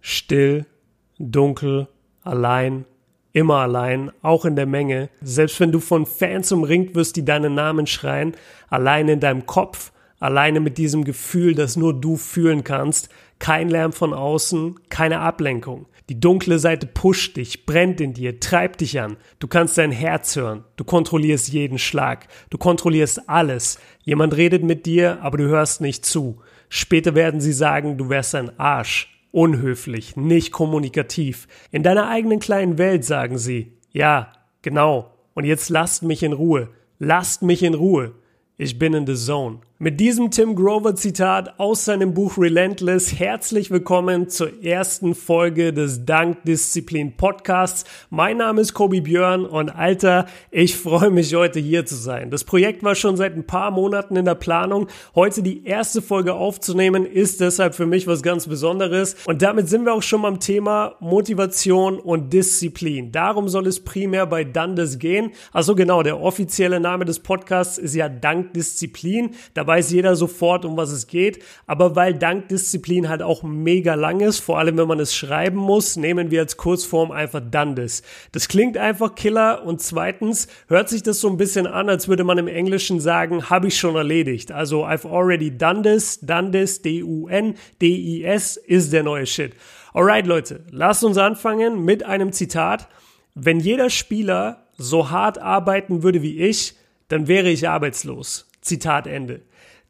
Still, dunkel, allein, immer allein, auch in der Menge. Selbst wenn du von Fans umringt wirst, die deinen Namen schreien, allein in deinem Kopf, alleine mit diesem Gefühl, das nur du fühlen kannst, kein Lärm von außen, keine Ablenkung. Die dunkle Seite pusht dich, brennt in dir, treibt dich an. Du kannst dein Herz hören. Du kontrollierst jeden Schlag. Du kontrollierst alles. Jemand redet mit dir, aber du hörst nicht zu. Später werden sie sagen, du wärst ein Arsch. Unhöflich, nicht kommunikativ. In deiner eigenen kleinen Welt sagen sie, ja, genau. Und jetzt lasst mich in Ruhe. Lasst mich in Ruhe. Ich bin in the zone. Mit diesem Tim Grover Zitat aus seinem Buch Relentless herzlich willkommen zur ersten Folge des Dankdisziplin Podcasts. Mein Name ist Kobi Björn und Alter, ich freue mich heute hier zu sein. Das Projekt war schon seit ein paar Monaten in der Planung. Heute die erste Folge aufzunehmen ist deshalb für mich was ganz Besonderes und damit sind wir auch schon beim Thema Motivation und Disziplin. Darum soll es primär bei Dandes gehen. Also genau, der offizielle Name des Podcasts ist ja Dankdisziplin. Da weiß jeder sofort, um was es geht. Aber weil Dankdisziplin halt auch mega lang ist, vor allem wenn man es schreiben muss, nehmen wir als Kurzform einfach Dundes. Das klingt einfach Killer und zweitens hört sich das so ein bisschen an, als würde man im Englischen sagen, habe ich schon erledigt. Also I've already done this, done this, D-U-N-D-I-S ist der neue Shit. Alright Leute, lasst uns anfangen mit einem Zitat. Wenn jeder Spieler so hart arbeiten würde wie ich, dann wäre ich arbeitslos. Zitat Ende.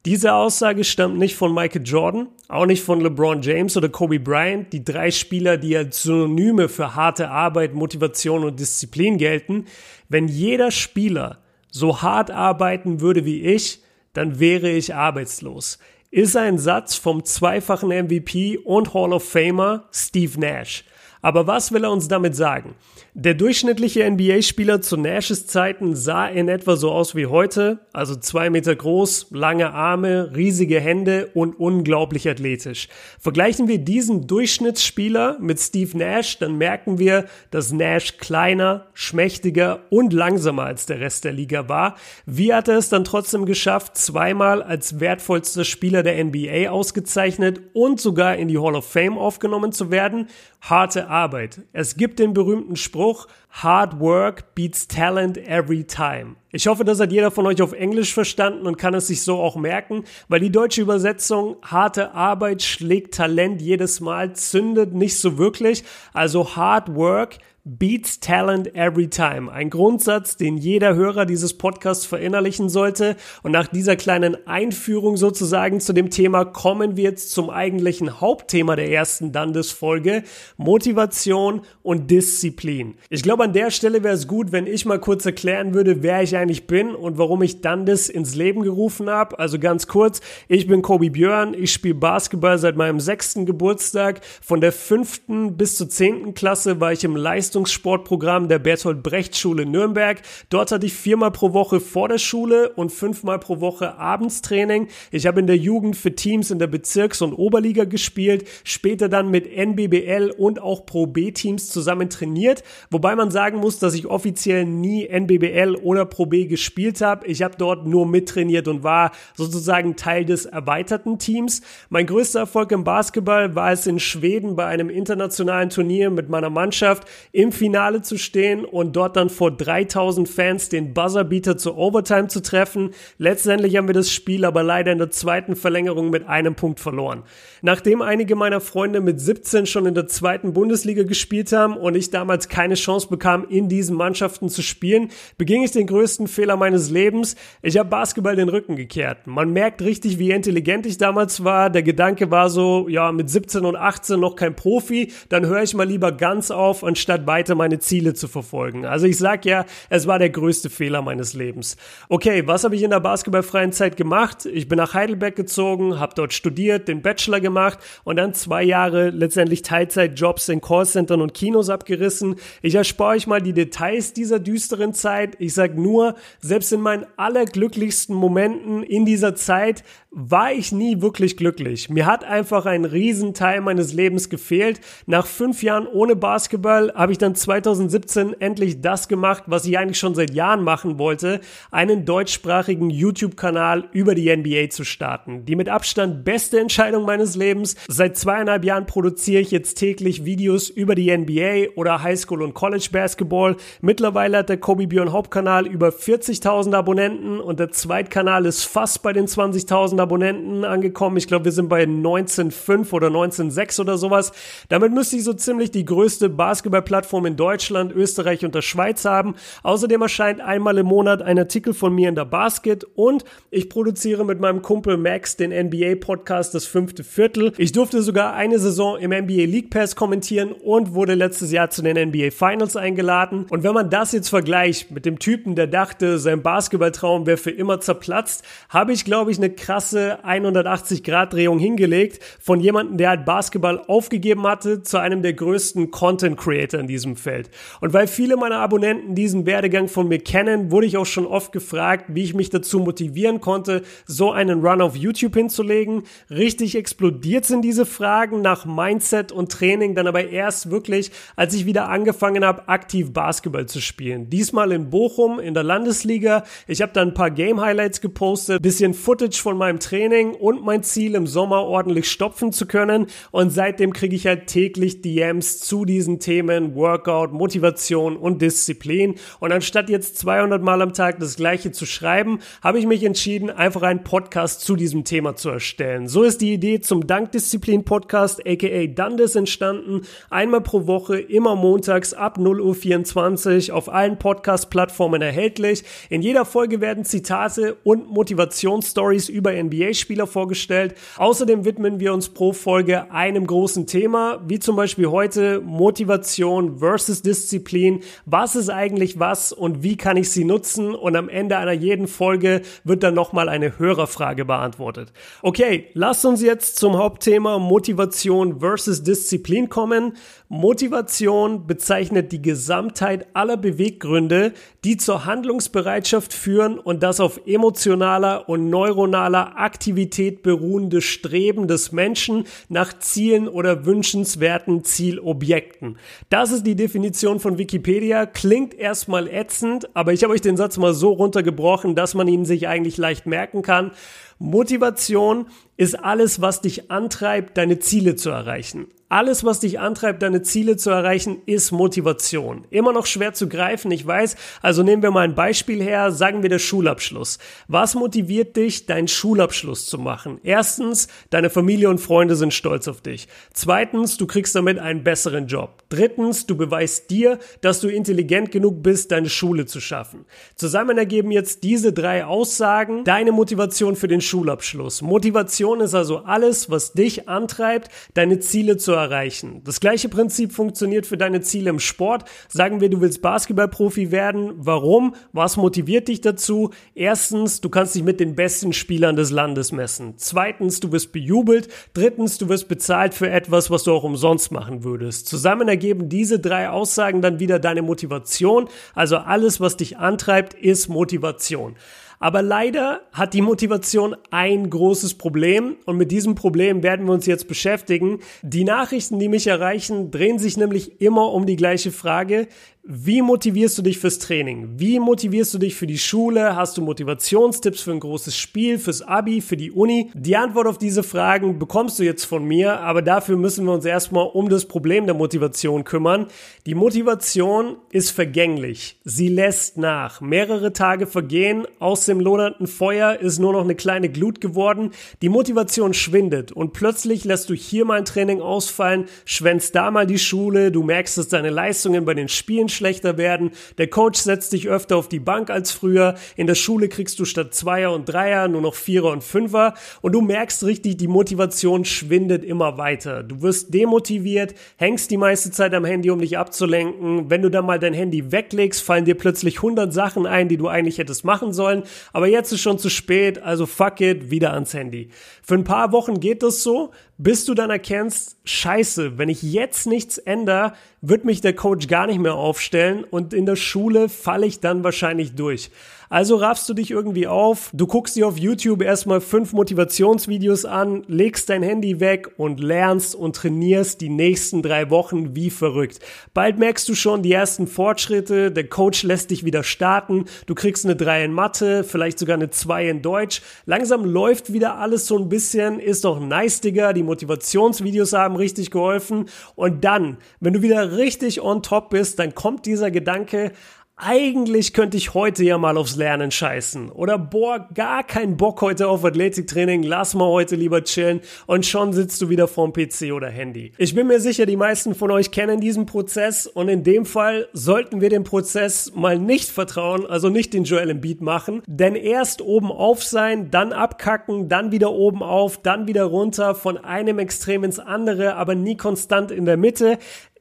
Diese Aussage stammt nicht von Michael Jordan, auch nicht von LeBron James oder Kobe Bryant, die drei Spieler, die als Synonyme für harte Arbeit, Motivation und Disziplin gelten. Wenn jeder Spieler so hart arbeiten würde wie ich, dann wäre ich arbeitslos. Ist ein Satz vom zweifachen MVP und Hall of Famer Steve Nash. Aber was will er uns damit sagen? Der durchschnittliche NBA-Spieler zu Nashes Zeiten sah in etwa so aus wie heute, also zwei Meter groß, lange Arme, riesige Hände und unglaublich athletisch. Vergleichen wir diesen Durchschnittsspieler mit Steve Nash, dann merken wir, dass Nash kleiner, schmächtiger und langsamer als der Rest der Liga war. Wie hat er es dann trotzdem geschafft, zweimal als wertvollster Spieler der NBA ausgezeichnet und sogar in die Hall of Fame aufgenommen zu werden? Harte Arbeit. Es gibt den berühmten Spruch, Hard work beats talent every time. Ich hoffe, das hat jeder von euch auf Englisch verstanden und kann es sich so auch merken, weil die deutsche Übersetzung harte Arbeit schlägt Talent jedes Mal zündet nicht so wirklich. Also Hard work Beats Talent Every Time. Ein Grundsatz, den jeder Hörer dieses Podcasts verinnerlichen sollte. Und nach dieser kleinen Einführung sozusagen zu dem Thema kommen wir jetzt zum eigentlichen Hauptthema der ersten Dandes-Folge. Motivation und Disziplin. Ich glaube, an der Stelle wäre es gut, wenn ich mal kurz erklären würde, wer ich eigentlich bin und warum ich Dandes ins Leben gerufen habe. Also ganz kurz, ich bin Kobi Björn. Ich spiele Basketball seit meinem sechsten Geburtstag. Von der fünften bis zur zehnten Klasse war ich im Leistungs Leistungssportprogramm der Bertolt Brecht Schule Nürnberg. Dort hatte ich viermal pro Woche vor der Schule und fünfmal pro Woche Abendstraining. Ich habe in der Jugend für Teams in der Bezirks- und Oberliga gespielt, später dann mit NBBL und auch Pro B Teams zusammen trainiert, wobei man sagen muss, dass ich offiziell nie NBBL oder Pro B gespielt habe. Ich habe dort nur mittrainiert und war sozusagen Teil des erweiterten Teams. Mein größter Erfolg im Basketball war es in Schweden bei einem internationalen Turnier mit meiner Mannschaft im im Finale zu stehen und dort dann vor 3000 Fans den Buzzerbeater zur Overtime zu treffen. Letztendlich haben wir das Spiel aber leider in der zweiten Verlängerung mit einem Punkt verloren. Nachdem einige meiner Freunde mit 17 schon in der zweiten Bundesliga gespielt haben und ich damals keine Chance bekam, in diesen Mannschaften zu spielen, beging ich den größten Fehler meines Lebens. Ich habe Basketball den Rücken gekehrt. Man merkt richtig, wie intelligent ich damals war. Der Gedanke war so, ja, mit 17 und 18 noch kein Profi, dann höre ich mal lieber ganz auf, anstatt bei weiter meine Ziele zu verfolgen. Also ich sag ja, es war der größte Fehler meines Lebens. Okay, was habe ich in der basketballfreien Zeit gemacht? Ich bin nach Heidelberg gezogen, habe dort studiert, den Bachelor gemacht und dann zwei Jahre letztendlich Teilzeitjobs in Callcentern und Kinos abgerissen. Ich erspare euch mal die Details dieser düsteren Zeit. Ich sag nur, selbst in meinen allerglücklichsten Momenten in dieser Zeit war ich nie wirklich glücklich. Mir hat einfach ein Riesenteil meines Lebens gefehlt. Nach fünf Jahren ohne Basketball habe ich dann dann 2017 endlich das gemacht, was ich eigentlich schon seit Jahren machen wollte, einen deutschsprachigen YouTube-Kanal über die NBA zu starten. Die mit Abstand beste Entscheidung meines Lebens. Seit zweieinhalb Jahren produziere ich jetzt täglich Videos über die NBA oder Highschool und College Basketball. Mittlerweile hat der Kobe Björn Hauptkanal über 40.000 Abonnenten und der Zweitkanal ist fast bei den 20.000 Abonnenten angekommen. Ich glaube, wir sind bei 19,5 oder 19,6 oder sowas. Damit müsste ich so ziemlich die größte Basketballplattform in Deutschland, Österreich und der Schweiz haben. Außerdem erscheint einmal im Monat ein Artikel von mir in der Basket und ich produziere mit meinem Kumpel Max den NBA-Podcast Das fünfte Viertel. Ich durfte sogar eine Saison im NBA League Pass kommentieren und wurde letztes Jahr zu den NBA Finals eingeladen. Und wenn man das jetzt vergleicht mit dem Typen, der dachte, sein Basketballtraum wäre für immer zerplatzt, habe ich, glaube ich, eine krasse 180-Grad-Drehung hingelegt von jemandem, der halt Basketball aufgegeben hatte, zu einem der größten Content Creator in diesem Feld. Und weil viele meiner Abonnenten diesen Werdegang von mir kennen, wurde ich auch schon oft gefragt, wie ich mich dazu motivieren konnte, so einen Run auf YouTube hinzulegen. Richtig explodiert sind diese Fragen nach Mindset und Training dann aber erst wirklich, als ich wieder angefangen habe, aktiv Basketball zu spielen. Diesmal in Bochum in der Landesliga. Ich habe da ein paar Game Highlights gepostet, bisschen Footage von meinem Training und mein Ziel im Sommer ordentlich stopfen zu können. Und seitdem kriege ich halt täglich DMs zu diesen Themen Workout, Motivation und Disziplin. Und anstatt jetzt 200 Mal am Tag das gleiche zu schreiben, habe ich mich entschieden, einfach einen Podcast zu diesem Thema zu erstellen. So ist die Idee zum Dankdisziplin Podcast aka Dundes entstanden. Einmal pro Woche, immer montags ab 0.24 Uhr auf allen Podcast-Plattformen erhältlich. In jeder Folge werden Zitate und Motivationsstories über NBA-Spieler vorgestellt. Außerdem widmen wir uns pro Folge einem großen Thema, wie zum Beispiel heute Motivation versus Disziplin. Was ist eigentlich was und wie kann ich sie nutzen? Und am Ende einer jeden Folge wird dann nochmal eine Hörerfrage beantwortet. Okay, lasst uns jetzt zum Hauptthema Motivation versus Disziplin kommen. Motivation bezeichnet die Gesamtheit aller Beweggründe, die zur Handlungsbereitschaft führen und das auf emotionaler und neuronaler Aktivität beruhende Streben des Menschen nach Zielen oder wünschenswerten Zielobjekten. Das ist die Definition von Wikipedia. Klingt erstmal ätzend, aber ich habe euch den Satz mal so runtergebrochen, dass man ihn sich eigentlich leicht merken kann. Motivation ist alles, was dich antreibt, deine Ziele zu erreichen. Alles, was dich antreibt, deine Ziele zu erreichen, ist Motivation. Immer noch schwer zu greifen, ich weiß. Also nehmen wir mal ein Beispiel her, sagen wir der Schulabschluss. Was motiviert dich, deinen Schulabschluss zu machen? Erstens, deine Familie und Freunde sind stolz auf dich. Zweitens, du kriegst damit einen besseren Job. Drittens, du beweist dir, dass du intelligent genug bist, deine Schule zu schaffen. Zusammen ergeben jetzt diese drei Aussagen deine Motivation für den Schulabschluss. Motivation ist also alles, was dich antreibt, deine Ziele zu erreichen. Das gleiche Prinzip funktioniert für deine Ziele im Sport. Sagen wir, du willst Basketballprofi werden. Warum? Was motiviert dich dazu? Erstens, du kannst dich mit den besten Spielern des Landes messen. Zweitens, du wirst bejubelt. Drittens, du wirst bezahlt für etwas, was du auch umsonst machen würdest. Zusammen ergeben diese drei Aussagen dann wieder deine Motivation. Also alles, was dich antreibt, ist Motivation. Aber leider hat die Motivation ein großes Problem und mit diesem Problem werden wir uns jetzt beschäftigen. Die Nachrichten, die mich erreichen, drehen sich nämlich immer um die gleiche Frage. Wie motivierst du dich fürs Training? Wie motivierst du dich für die Schule? Hast du Motivationstipps für ein großes Spiel, fürs Abi, für die Uni? Die Antwort auf diese Fragen bekommst du jetzt von mir, aber dafür müssen wir uns erstmal um das Problem der Motivation kümmern. Die Motivation ist vergänglich. Sie lässt nach. Mehrere Tage vergehen, aus dem lodernden Feuer ist nur noch eine kleine Glut geworden. Die Motivation schwindet und plötzlich lässt du hier mal ein Training ausfallen, schwänzt da mal die Schule, du merkst, dass deine Leistungen bei den Spielen schlechter werden. Der Coach setzt dich öfter auf die Bank als früher. In der Schule kriegst du statt Zweier und Dreier nur noch Vierer und Fünfer. Und du merkst richtig, die Motivation schwindet immer weiter. Du wirst demotiviert, hängst die meiste Zeit am Handy, um dich abzulenken. Wenn du dann mal dein Handy weglegst, fallen dir plötzlich 100 Sachen ein, die du eigentlich hättest machen sollen. Aber jetzt ist schon zu spät, also fuck it, wieder ans Handy. Für ein paar Wochen geht das so, bis du dann erkennst, scheiße, wenn ich jetzt nichts ändere, wird mich der Coach gar nicht mehr aufstellen und in der Schule falle ich dann wahrscheinlich durch. Also raffst du dich irgendwie auf, du guckst dir auf YouTube erstmal fünf Motivationsvideos an, legst dein Handy weg und lernst und trainierst die nächsten drei Wochen wie verrückt. Bald merkst du schon die ersten Fortschritte, der Coach lässt dich wieder starten, du kriegst eine 3 in Mathe, vielleicht sogar eine 2 in Deutsch. Langsam läuft wieder alles so ein bisschen, ist doch nice, Digga, die Motivationsvideos haben richtig geholfen. Und dann, wenn du wieder richtig on top bist, dann kommt dieser Gedanke, eigentlich könnte ich heute ja mal aufs Lernen scheißen. Oder boah, gar keinen Bock heute auf Athletiktraining, lass mal heute lieber chillen. Und schon sitzt du wieder vorm PC oder Handy. Ich bin mir sicher, die meisten von euch kennen diesen Prozess. Und in dem Fall sollten wir dem Prozess mal nicht vertrauen, also nicht den Joel Embiid machen, denn erst oben auf sein, dann abkacken, dann wieder oben auf, dann wieder runter, von einem Extrem ins andere, aber nie konstant in der Mitte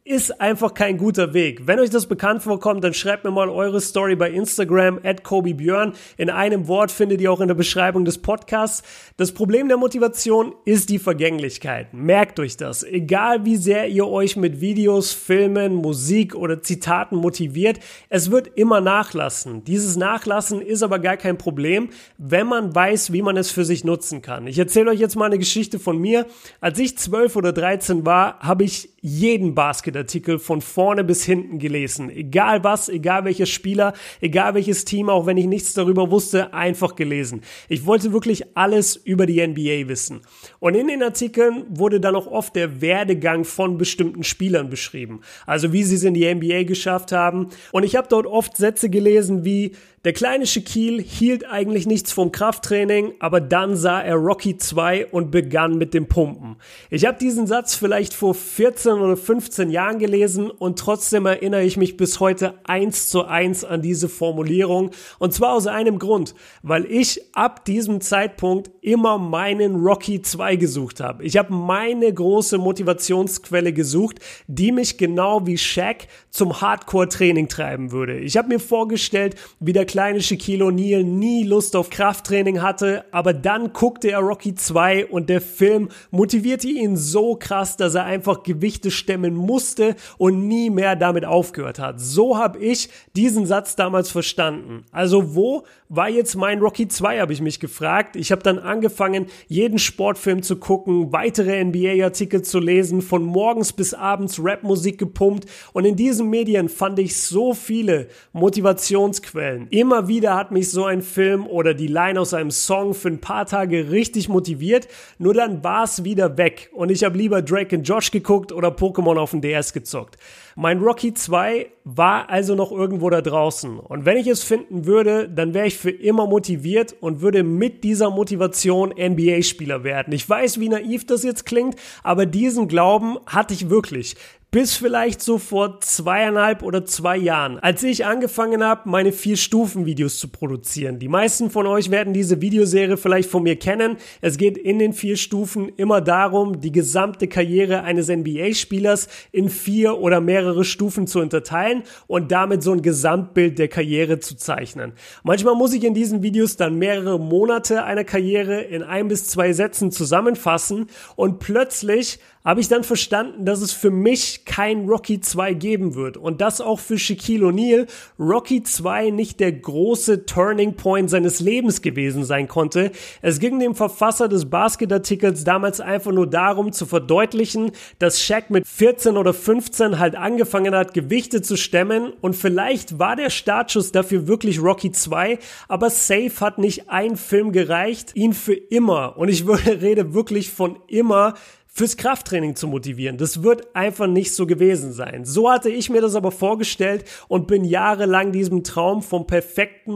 ist einfach kein guter Weg. Wenn euch das bekannt vorkommt, dann schreibt mir mal eure Story bei Instagram at Björn. In einem Wort findet ihr auch in der Beschreibung des Podcasts. Das Problem der Motivation ist die Vergänglichkeit. Merkt euch das. Egal wie sehr ihr euch mit Videos, Filmen, Musik oder Zitaten motiviert, es wird immer nachlassen. Dieses Nachlassen ist aber gar kein Problem, wenn man weiß, wie man es für sich nutzen kann. Ich erzähle euch jetzt mal eine Geschichte von mir. Als ich 12 oder 13 war, habe ich jeden Basketartikel von vorne bis hinten gelesen. Egal was, egal welcher Spieler, egal welches Team, auch wenn ich nichts darüber wusste, einfach gelesen. Ich wollte wirklich alles über die NBA wissen. Und in den Artikeln wurde dann auch oft der Werdegang von bestimmten Spielern beschrieben. Also wie sie es in die NBA geschafft haben. Und ich habe dort oft Sätze gelesen wie, der kleine Shaquille hielt eigentlich nichts vom Krafttraining, aber dann sah er Rocky 2 und begann mit dem Pumpen. Ich habe diesen Satz vielleicht vor 14 oder 15 Jahren gelesen und trotzdem erinnere ich mich bis heute eins zu eins an diese Formulierung. Und zwar aus einem Grund, weil ich ab diesem Zeitpunkt immer meinen Rocky 2 gesucht habe. Ich habe meine große Motivationsquelle gesucht, die mich genau wie Shaq zum Hardcore-Training treiben würde. Ich habe mir vorgestellt, wie der kleine Shaquille O'Neal nie Lust auf Krafttraining hatte, aber dann guckte er Rocky 2 und der Film motivierte ihn so krass, dass er einfach Gewichte stemmen musste und nie mehr damit aufgehört hat. So habe ich diesen Satz damals verstanden. Also wo war jetzt mein Rocky 2, habe ich mich gefragt. Ich habe dann angefangen, jeden Sportfilm zu gucken, weitere NBA-Artikel zu lesen, von morgens bis abends Rapmusik gepumpt und in diesen Medien fand ich so viele Motivationsquellen. Immer wieder hat mich so ein Film oder die Line aus einem Song für ein paar Tage richtig motiviert, nur dann war es wieder weg und ich habe lieber Drake und Josh geguckt oder Pokémon auf dem DS gezockt. Mein Rocky 2 war also noch irgendwo da draußen. Und wenn ich es finden würde, dann wäre ich für immer motiviert und würde mit dieser Motivation NBA-Spieler werden. Ich weiß, wie naiv das jetzt klingt, aber diesen Glauben hatte ich wirklich bis vielleicht so vor zweieinhalb oder zwei Jahren, als ich angefangen habe, meine vier Stufen Videos zu produzieren. Die meisten von euch werden diese Videoserie vielleicht von mir kennen. Es geht in den vier Stufen immer darum, die gesamte Karriere eines NBA-Spielers in vier oder mehrere Stufen zu unterteilen und damit so ein Gesamtbild der Karriere zu zeichnen. Manchmal muss ich in diesen Videos dann mehrere Monate einer Karriere in ein bis zwei Sätzen zusammenfassen und plötzlich habe ich dann verstanden, dass es für mich kein Rocky 2 geben wird. Und dass auch für Shaquille O'Neal. Rocky 2 nicht der große Turning Point seines Lebens gewesen sein konnte. Es ging dem Verfasser des Basket-Artikels damals einfach nur darum zu verdeutlichen, dass Shaq mit 14 oder 15 halt angefangen hat, Gewichte zu stemmen. Und vielleicht war der Startschuss dafür wirklich Rocky 2, aber safe hat nicht ein Film gereicht, ihn für immer, und ich rede wirklich von immer, fürs Krafttraining zu motivieren. Das wird einfach nicht so gewesen sein. So hatte ich mir das aber vorgestellt und bin jahrelang diesem Traum vom perfekten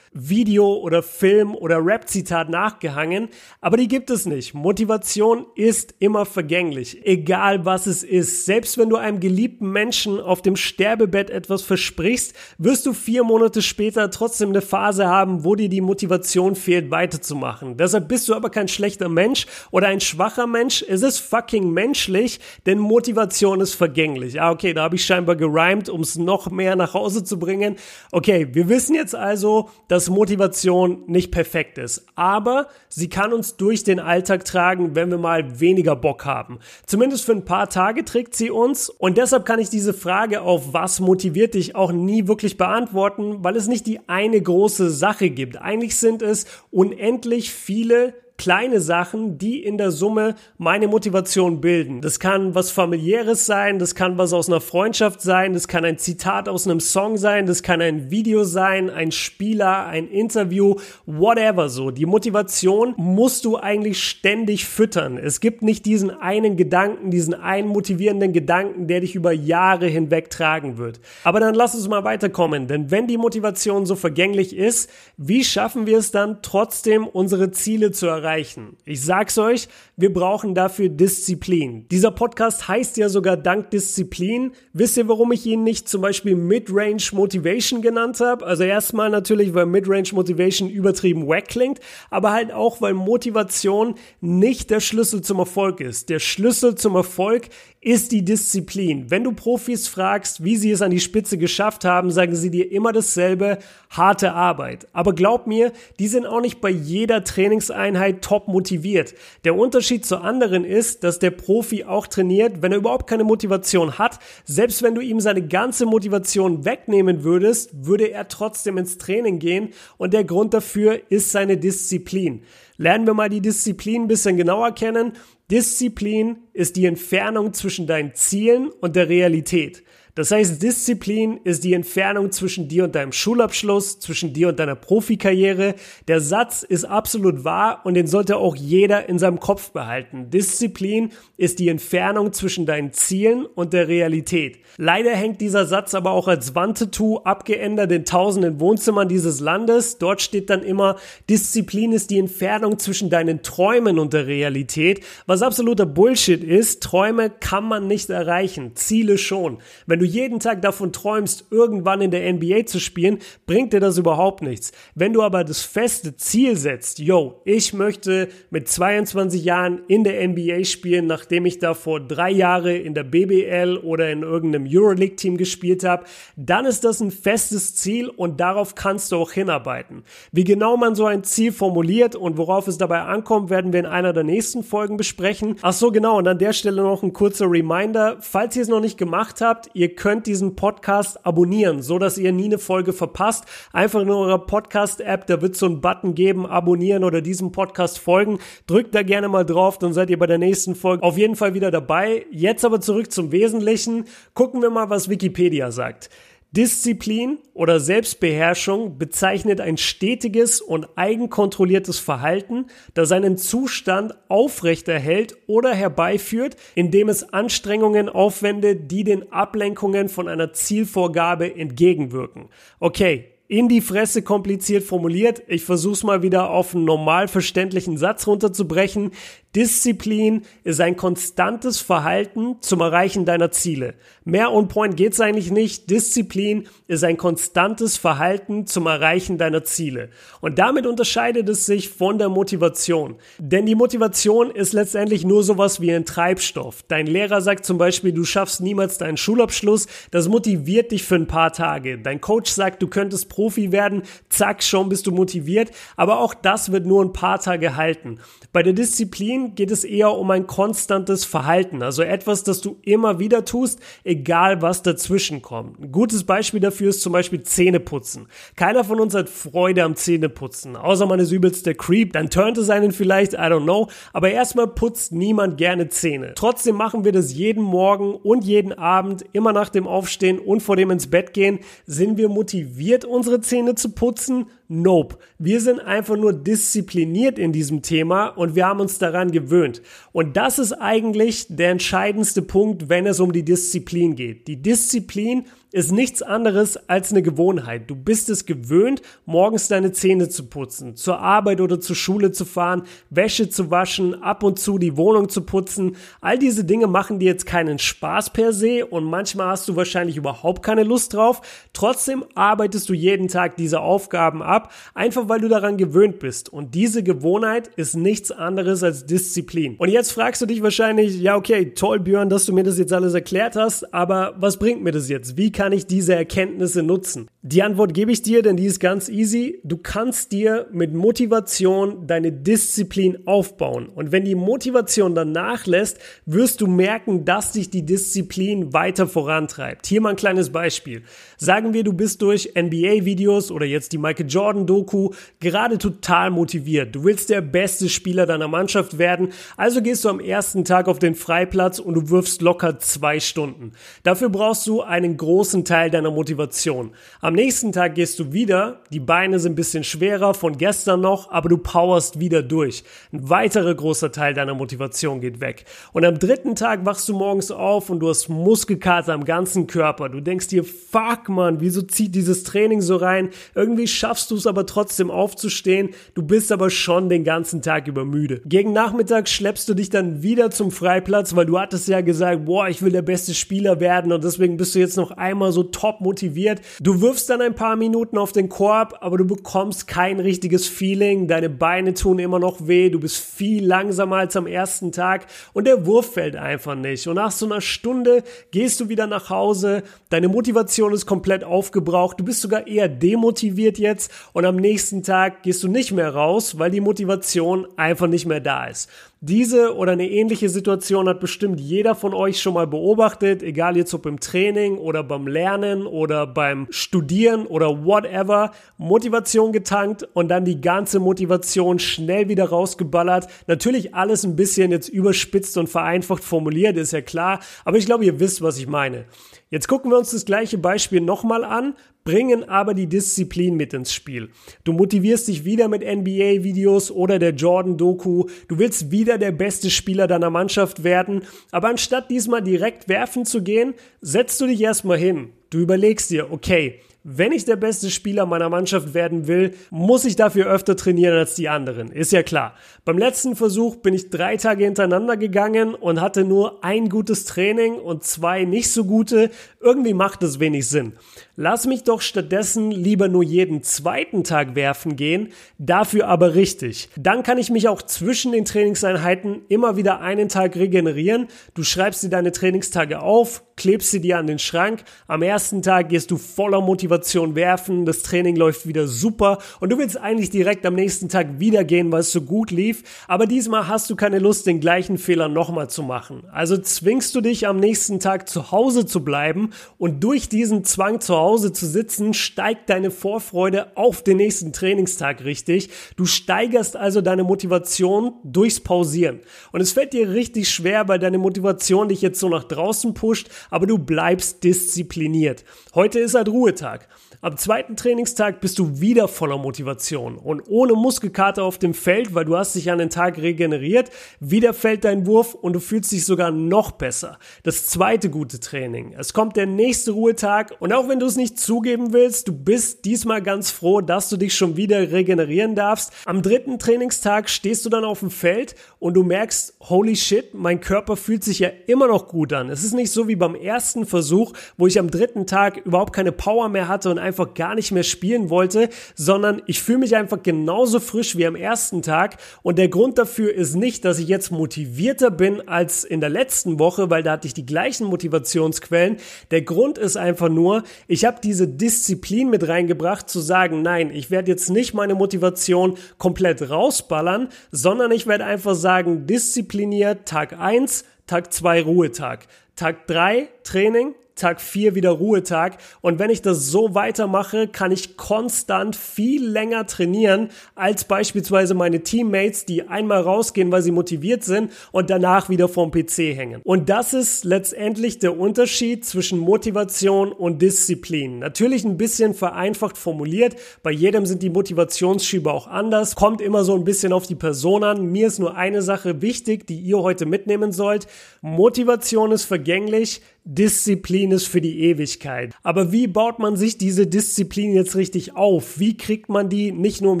Motivationsvideo oder Film oder Rap-Zitat nachgehangen. Aber die gibt es nicht. Motivation ist immer vergänglich. Egal was es ist. Selbst wenn du einem geliebten Menschen auf dem Sterbebett etwas versprichst, wirst du vier Monate später trotzdem eine Phase haben, wo dir die Motivation fehlt, weiterzumachen. Deshalb bist du aber kein schlechter Mensch oder ein schwacher Mensch, es ist fucking menschlich, denn Motivation ist vergänglich. Ah, okay, da habe ich scheinbar gerimt, um es noch mehr nach Hause zu bringen. Okay, wir wissen jetzt also, dass dass Motivation nicht perfekt ist, aber sie kann uns durch den Alltag tragen, wenn wir mal weniger Bock haben. Zumindest für ein paar Tage trägt sie uns und deshalb kann ich diese Frage auf was motiviert dich auch nie wirklich beantworten, weil es nicht die eine große Sache gibt. Eigentlich sind es unendlich viele kleine Sachen, die in der Summe meine Motivation bilden. Das kann was familiäres sein, das kann was aus einer Freundschaft sein, das kann ein Zitat aus einem Song sein, das kann ein Video sein, ein Spieler, ein Interview, whatever so. Die Motivation musst du eigentlich ständig füttern. Es gibt nicht diesen einen Gedanken, diesen einen motivierenden Gedanken, der dich über Jahre hinweg tragen wird. Aber dann lass uns mal weiterkommen, denn wenn die Motivation so vergänglich ist, wie schaffen wir es dann trotzdem unsere Ziele zu erreichen? Erreichen. Ich sag's euch, wir brauchen dafür Disziplin. Dieser Podcast heißt ja sogar dank Disziplin. Wisst ihr, warum ich ihn nicht zum Beispiel Midrange Motivation genannt habe? Also erstmal natürlich, weil Midrange Motivation übertrieben wack klingt, aber halt auch, weil Motivation nicht der Schlüssel zum Erfolg ist. Der Schlüssel zum Erfolg ist die Disziplin. Wenn du Profis fragst, wie sie es an die Spitze geschafft haben, sagen sie dir immer dasselbe, harte Arbeit. Aber glaub mir, die sind auch nicht bei jeder Trainingseinheit top motiviert. Der Unterschied zu anderen ist, dass der Profi auch trainiert, wenn er überhaupt keine Motivation hat. Selbst wenn du ihm seine ganze Motivation wegnehmen würdest, würde er trotzdem ins Training gehen und der Grund dafür ist seine Disziplin. Lernen wir mal die Disziplin ein bisschen genauer kennen. Disziplin ist die Entfernung zwischen deinen Zielen und der Realität. Das heißt, Disziplin ist die Entfernung zwischen dir und deinem Schulabschluss, zwischen dir und deiner Profikarriere. Der Satz ist absolut wahr und den sollte auch jeder in seinem Kopf behalten. Disziplin ist die Entfernung zwischen deinen Zielen und der Realität. Leider hängt dieser Satz aber auch als Wandtattoo abgeändert in tausenden Wohnzimmern dieses Landes. Dort steht dann immer, Disziplin ist die Entfernung zwischen deinen Träumen und der Realität, was absoluter Bullshit ist. Träume kann man nicht erreichen, Ziele schon. Wenn du jeden Tag davon träumst, irgendwann in der NBA zu spielen, bringt dir das überhaupt nichts. Wenn du aber das feste Ziel setzt, yo, ich möchte mit 22 Jahren in der NBA spielen, nachdem ich da vor drei Jahre in der BBL oder in irgendeinem Euroleague-Team gespielt habe, dann ist das ein festes Ziel und darauf kannst du auch hinarbeiten. Wie genau man so ein Ziel formuliert und worauf es dabei ankommt, werden wir in einer der nächsten Folgen besprechen. Ach so, genau. Und an der Stelle noch ein kurzer Reminder. Falls ihr es noch nicht gemacht habt, ihr Ihr könnt diesen Podcast abonnieren, so dass ihr nie eine Folge verpasst. Einfach in eurer Podcast-App, da wird so ein Button geben, abonnieren oder diesem Podcast folgen. Drückt da gerne mal drauf, dann seid ihr bei der nächsten Folge auf jeden Fall wieder dabei. Jetzt aber zurück zum Wesentlichen. Gucken wir mal, was Wikipedia sagt. Disziplin oder Selbstbeherrschung bezeichnet ein stetiges und eigenkontrolliertes Verhalten, das einen Zustand aufrechterhält oder herbeiführt, indem es Anstrengungen aufwendet, die den Ablenkungen von einer Zielvorgabe entgegenwirken. Okay, in die Fresse kompliziert formuliert. Ich versuche es mal wieder auf einen normal verständlichen Satz runterzubrechen. Disziplin ist ein konstantes Verhalten zum Erreichen deiner Ziele. Mehr on point geht's eigentlich nicht. Disziplin ist ein konstantes Verhalten zum Erreichen deiner Ziele. Und damit unterscheidet es sich von der Motivation. Denn die Motivation ist letztendlich nur sowas wie ein Treibstoff. Dein Lehrer sagt zum Beispiel, du schaffst niemals deinen Schulabschluss. Das motiviert dich für ein paar Tage. Dein Coach sagt, du könntest Profi werden. Zack, schon bist du motiviert. Aber auch das wird nur ein paar Tage halten. Bei der Disziplin geht es eher um ein konstantes Verhalten, also etwas, das du immer wieder tust, egal was dazwischen kommt. Ein gutes Beispiel dafür ist zum Beispiel Zähneputzen. Keiner von uns hat Freude am Zähneputzen, außer man ist übelst der Creep, dann turnt es einen vielleicht, I don't know, aber erstmal putzt niemand gerne Zähne. Trotzdem machen wir das jeden Morgen und jeden Abend, immer nach dem Aufstehen und vor dem ins Bett gehen. Sind wir motiviert, unsere Zähne zu putzen? Nope. Wir sind einfach nur diszipliniert in diesem Thema und wir haben uns daran gewöhnt. Und das ist eigentlich der entscheidendste Punkt, wenn es um die Disziplin geht. Die Disziplin ist nichts anderes als eine Gewohnheit. Du bist es gewöhnt, morgens deine Zähne zu putzen, zur Arbeit oder zur Schule zu fahren, Wäsche zu waschen, ab und zu die Wohnung zu putzen. All diese Dinge machen dir jetzt keinen Spaß per se und manchmal hast du wahrscheinlich überhaupt keine Lust drauf. Trotzdem arbeitest du jeden Tag diese Aufgaben ab einfach weil du daran gewöhnt bist. Und diese Gewohnheit ist nichts anderes als Disziplin. Und jetzt fragst du dich wahrscheinlich, ja okay, toll Björn, dass du mir das jetzt alles erklärt hast, aber was bringt mir das jetzt? Wie kann ich diese Erkenntnisse nutzen? Die Antwort gebe ich dir, denn die ist ganz easy. Du kannst dir mit Motivation deine Disziplin aufbauen. Und wenn die Motivation dann nachlässt, wirst du merken, dass dich die Disziplin weiter vorantreibt. Hier mal ein kleines Beispiel. Sagen wir, du bist durch NBA-Videos oder jetzt die Michael Jordan-Doku gerade total motiviert. Du willst der beste Spieler deiner Mannschaft werden, also gehst du am ersten Tag auf den Freiplatz und du wirfst locker zwei Stunden. Dafür brauchst du einen großen Teil deiner Motivation. Am nächsten Tag gehst du wieder, die Beine sind ein bisschen schwerer von gestern noch, aber du powerst wieder durch. Ein weiterer großer Teil deiner Motivation geht weg. Und am dritten Tag wachst du morgens auf und du hast Muskelkater am ganzen Körper. Du denkst dir, fuck man, wieso zieht dieses Training so rein? Irgendwie schaffst du es aber trotzdem aufzustehen. Du bist aber schon den ganzen Tag über müde. Gegen Nachmittag schleppst du dich dann wieder zum Freiplatz, weil du hattest ja gesagt, boah, ich will der beste Spieler werden und deswegen bist du jetzt noch einmal so top motiviert. Du wirfst dann ein paar Minuten auf den Korb, aber du bekommst kein richtiges Feeling. Deine Beine tun immer noch weh. Du bist viel langsamer als am ersten Tag und der Wurf fällt einfach nicht. Und nach so einer Stunde gehst du wieder nach Hause. Deine Motivation ist komplett aufgebraucht. Du bist sogar eher demotiviert jetzt und am nächsten Tag gehst du nicht mehr raus, weil die Motivation einfach nicht mehr da ist. Diese oder eine ähnliche Situation hat bestimmt jeder von euch schon mal beobachtet, egal jetzt ob im Training oder beim Lernen oder beim Studieren oder whatever. Motivation getankt und dann die ganze Motivation schnell wieder rausgeballert. Natürlich alles ein bisschen jetzt überspitzt und vereinfacht formuliert, ist ja klar, aber ich glaube, ihr wisst, was ich meine. Jetzt gucken wir uns das gleiche Beispiel nochmal an, bringen aber die Disziplin mit ins Spiel. Du motivierst dich wieder mit NBA-Videos oder der Jordan-Doku. Du willst wieder der beste Spieler deiner Mannschaft werden. Aber anstatt diesmal direkt werfen zu gehen, setzt du dich erstmal hin. Du überlegst dir, okay, wenn ich der beste Spieler meiner Mannschaft werden will, muss ich dafür öfter trainieren als die anderen. Ist ja klar. Beim letzten Versuch bin ich drei Tage hintereinander gegangen und hatte nur ein gutes Training und zwei nicht so gute. Irgendwie macht es wenig Sinn. Lass mich doch stattdessen lieber nur jeden zweiten Tag werfen gehen, dafür aber richtig. Dann kann ich mich auch zwischen den Trainingseinheiten immer wieder einen Tag regenerieren. Du schreibst dir deine Trainingstage auf, klebst sie dir an den Schrank. Am ersten Tag gehst du voller Motivation werfen, das Training läuft wieder super und du willst eigentlich direkt am nächsten Tag wieder gehen, weil es so gut lief. Aber diesmal hast du keine Lust, den gleichen Fehler nochmal zu machen. Also zwingst du dich am nächsten Tag zu Hause zu bleiben und durch diesen Zwang zu Hause zu sitzen, steigt deine Vorfreude auf den nächsten Trainingstag richtig. Du steigerst also deine Motivation durchs Pausieren. Und es fällt dir richtig schwer, weil deine Motivation dich jetzt so nach draußen pusht, aber du bleibst diszipliniert. Heute ist halt Ruhetag. Am zweiten Trainingstag bist du wieder voller Motivation und ohne Muskelkater auf dem Feld, weil du hast dich an den Tag regeneriert, wieder fällt dein Wurf und du fühlst dich sogar noch besser. Das zweite gute Training. Es kommt der nächste Ruhetag und auch wenn du es nicht zugeben willst, du bist diesmal ganz froh, dass du dich schon wieder regenerieren darfst. Am dritten Trainingstag stehst du dann auf dem Feld und du merkst, holy shit, mein Körper fühlt sich ja immer noch gut an. Es ist nicht so wie beim ersten Versuch, wo ich am dritten Tag überhaupt keine Power mehr hatte und einfach gar nicht mehr spielen wollte, sondern ich fühle mich einfach genauso frisch wie am ersten Tag. Und der Grund dafür ist nicht, dass ich jetzt motivierter bin als in der letzten Woche, weil da hatte ich die gleichen Motivationsquellen. Der Grund ist einfach nur, ich habe diese Disziplin mit reingebracht, zu sagen, nein, ich werde jetzt nicht meine Motivation komplett rausballern, sondern ich werde einfach sagen, diszipliniert Tag 1, Tag 2 Ruhetag. Tag 3 Training, Tag 4 wieder Ruhetag. Und wenn ich das so weitermache, kann ich konstant viel länger trainieren als beispielsweise meine Teammates, die einmal rausgehen, weil sie motiviert sind und danach wieder vorm PC hängen. Und das ist letztendlich der Unterschied zwischen Motivation und Disziplin. Natürlich ein bisschen vereinfacht formuliert. Bei jedem sind die Motivationsschübe auch anders. Kommt immer so ein bisschen auf die Person an. Mir ist nur eine Sache wichtig, die ihr heute mitnehmen sollt. Motivation ist vergänglich. Disziplin ist für die Ewigkeit. Aber wie baut man sich diese Disziplin jetzt richtig auf? Wie kriegt man die nicht nur im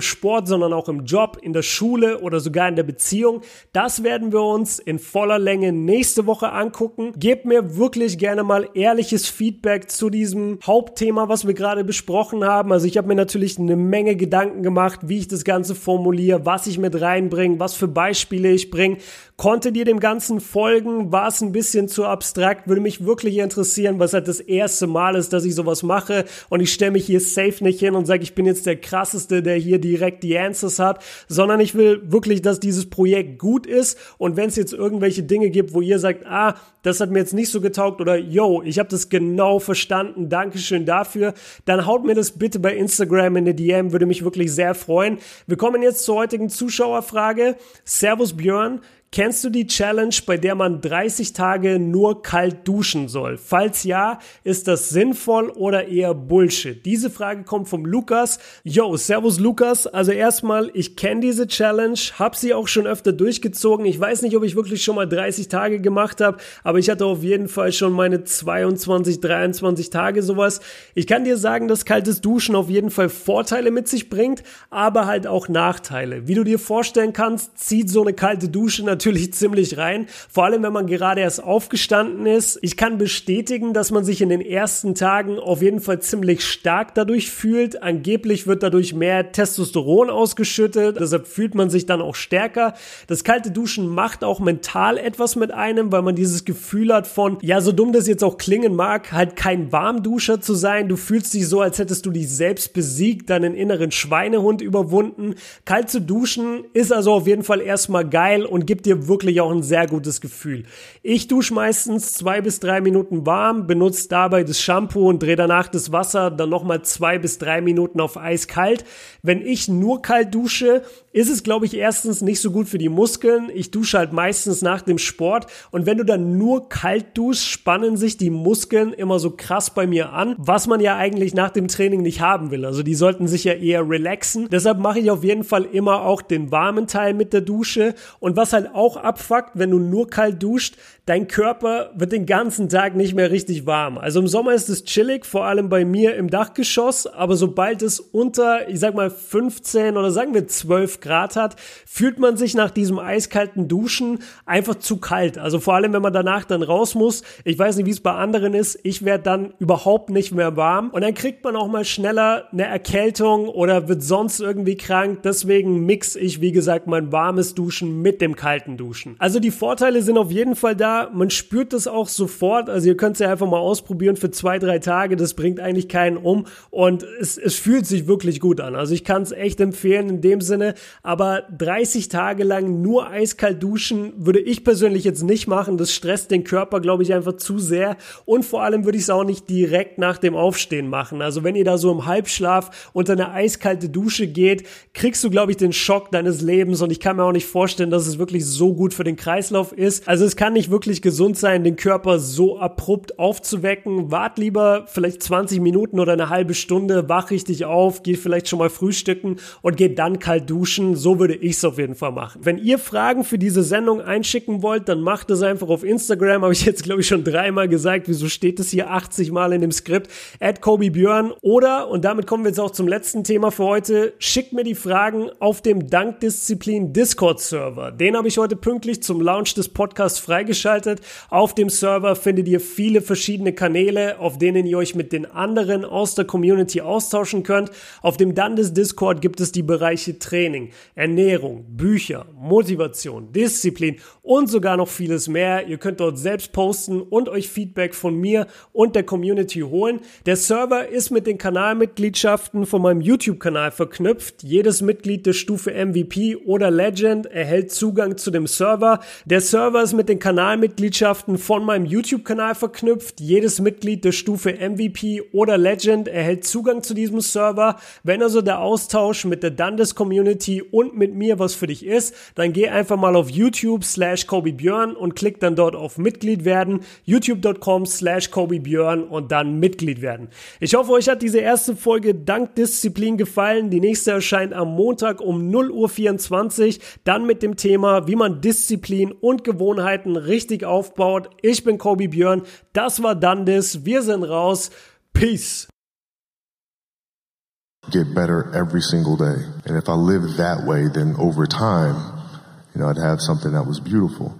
Sport, sondern auch im Job, in der Schule oder sogar in der Beziehung? Das werden wir uns in voller Länge nächste Woche angucken. Gebt mir wirklich gerne mal ehrliches Feedback zu diesem Hauptthema, was wir gerade besprochen haben. Also ich habe mir natürlich eine Menge Gedanken gemacht, wie ich das Ganze formuliere, was ich mit reinbringe, was für Beispiele ich bringe. Konntet ihr dem Ganzen folgen? War es ein bisschen zu abstrakt? Würde mich wirklich wirklich interessieren, was halt das erste Mal ist, dass ich sowas mache. Und ich stelle mich hier safe nicht hin und sage, ich bin jetzt der krasseste, der hier direkt die Answers hat, sondern ich will wirklich, dass dieses Projekt gut ist. Und wenn es jetzt irgendwelche Dinge gibt, wo ihr sagt, ah, das hat mir jetzt nicht so getaugt oder yo, ich habe das genau verstanden, Dankeschön dafür, dann haut mir das bitte bei Instagram in der DM, würde mich wirklich sehr freuen. Wir kommen jetzt zur heutigen Zuschauerfrage. Servus Björn, Kennst du die Challenge, bei der man 30 Tage nur kalt duschen soll? Falls ja, ist das sinnvoll oder eher Bullshit? Diese Frage kommt vom Lukas. Yo, servus Lukas. Also erstmal, ich kenne diese Challenge, habe sie auch schon öfter durchgezogen. Ich weiß nicht, ob ich wirklich schon mal 30 Tage gemacht habe, aber ich hatte auf jeden Fall schon meine 22, 23 Tage sowas. Ich kann dir sagen, dass kaltes Duschen auf jeden Fall Vorteile mit sich bringt, aber halt auch Nachteile. Wie du dir vorstellen kannst, zieht so eine kalte Dusche natürlich natürlich ziemlich rein. Vor allem, wenn man gerade erst aufgestanden ist. Ich kann bestätigen, dass man sich in den ersten Tagen auf jeden Fall ziemlich stark dadurch fühlt. Angeblich wird dadurch mehr Testosteron ausgeschüttet. Deshalb fühlt man sich dann auch stärker. Das kalte Duschen macht auch mental etwas mit einem, weil man dieses Gefühl hat von, ja, so dumm das jetzt auch klingen mag, halt kein Warmduscher zu sein. Du fühlst dich so, als hättest du dich selbst besiegt, deinen inneren Schweinehund überwunden. Kalt zu duschen ist also auf jeden Fall erstmal geil und gibt dir dir wirklich auch ein sehr gutes Gefühl. Ich dusche meistens zwei bis drei Minuten warm, benutze dabei das Shampoo und drehe danach das Wasser dann nochmal zwei bis drei Minuten auf eiskalt. Wenn ich nur kalt dusche, ist es, glaube ich, erstens nicht so gut für die Muskeln. Ich dusche halt meistens nach dem Sport und wenn du dann nur kalt duschst, spannen sich die Muskeln immer so krass bei mir an, was man ja eigentlich nach dem Training nicht haben will. Also die sollten sich ja eher relaxen. Deshalb mache ich auf jeden Fall immer auch den warmen Teil mit der Dusche und was halt auch abfuckt, wenn du nur kalt duscht, dein Körper wird den ganzen Tag nicht mehr richtig warm. Also im Sommer ist es chillig, vor allem bei mir im Dachgeschoss, aber sobald es unter, ich sag mal 15 oder sagen wir 12 Grad hat, fühlt man sich nach diesem eiskalten Duschen einfach zu kalt. Also vor allem, wenn man danach dann raus muss. Ich weiß nicht, wie es bei anderen ist. Ich werde dann überhaupt nicht mehr warm und dann kriegt man auch mal schneller eine Erkältung oder wird sonst irgendwie krank. Deswegen mix ich, wie gesagt, mein warmes Duschen mit dem kalten kalten Duschen. Also die Vorteile sind auf jeden Fall da. Man spürt das auch sofort. Also ihr könnt es ja einfach mal ausprobieren für zwei, drei Tage. Das bringt eigentlich keinen um. Und es, es fühlt sich wirklich gut an. Also ich kann es echt empfehlen in dem Sinne. Aber 30 Tage lang nur eiskalt duschen würde ich persönlich jetzt nicht machen. Das stresst den Körper, glaube ich, einfach zu sehr. Und vor allem würde ich es auch nicht direkt nach dem Aufstehen machen. Also wenn ihr da so im Halbschlaf unter eine eiskalte Dusche geht, kriegst du, glaube ich, den Schock deines Lebens. Und ich kann mir auch nicht vorstellen, dass es wirklich so so gut für den Kreislauf ist. Also es kann nicht wirklich gesund sein, den Körper so abrupt aufzuwecken. Wart lieber vielleicht 20 Minuten oder eine halbe Stunde, wach richtig auf, geh vielleicht schon mal frühstücken und geh dann kalt duschen. So würde ich es auf jeden Fall machen. Wenn ihr Fragen für diese Sendung einschicken wollt, dann macht es einfach auf Instagram. Habe ich jetzt, glaube ich, schon dreimal gesagt. Wieso steht es hier 80 Mal in dem Skript? At Kobe Björn. Oder, und damit kommen wir jetzt auch zum letzten Thema für heute, schickt mir die Fragen auf dem Dankdisziplin Discord-Server. Den habe ich heute heute pünktlich zum Launch des Podcasts freigeschaltet. Auf dem Server findet ihr viele verschiedene Kanäle, auf denen ihr euch mit den anderen aus der Community austauschen könnt. Auf dem Dandes Discord gibt es die Bereiche Training, Ernährung, Bücher, Motivation, Disziplin und sogar noch vieles mehr. Ihr könnt dort selbst posten und euch Feedback von mir und der Community holen. Der Server ist mit den Kanalmitgliedschaften von meinem YouTube-Kanal verknüpft. Jedes Mitglied der Stufe MVP oder Legend erhält Zugang zu dem dem Server. Der Server ist mit den Kanalmitgliedschaften von meinem YouTube-Kanal verknüpft. Jedes Mitglied der Stufe MVP oder Legend erhält Zugang zu diesem Server. Wenn also der Austausch mit der Dundas Community und mit mir was für dich ist, dann geh einfach mal auf YouTube slash Kobe Björn und klick dann dort auf Mitglied werden. youtube.com slash Kobe Björn und dann Mitglied werden. Ich hoffe, euch hat diese erste Folge dank Disziplin gefallen. Die nächste erscheint am Montag um 0 Uhr 24. Dann mit dem Thema, wie man man Disziplin und Gewohnheiten richtig aufbaut. Ich bin Kobi Björn, das war Dandis, wir sind raus. Peace. Get better every single day. And if I lived that way, then over time, you know, I'd have something that was beautiful.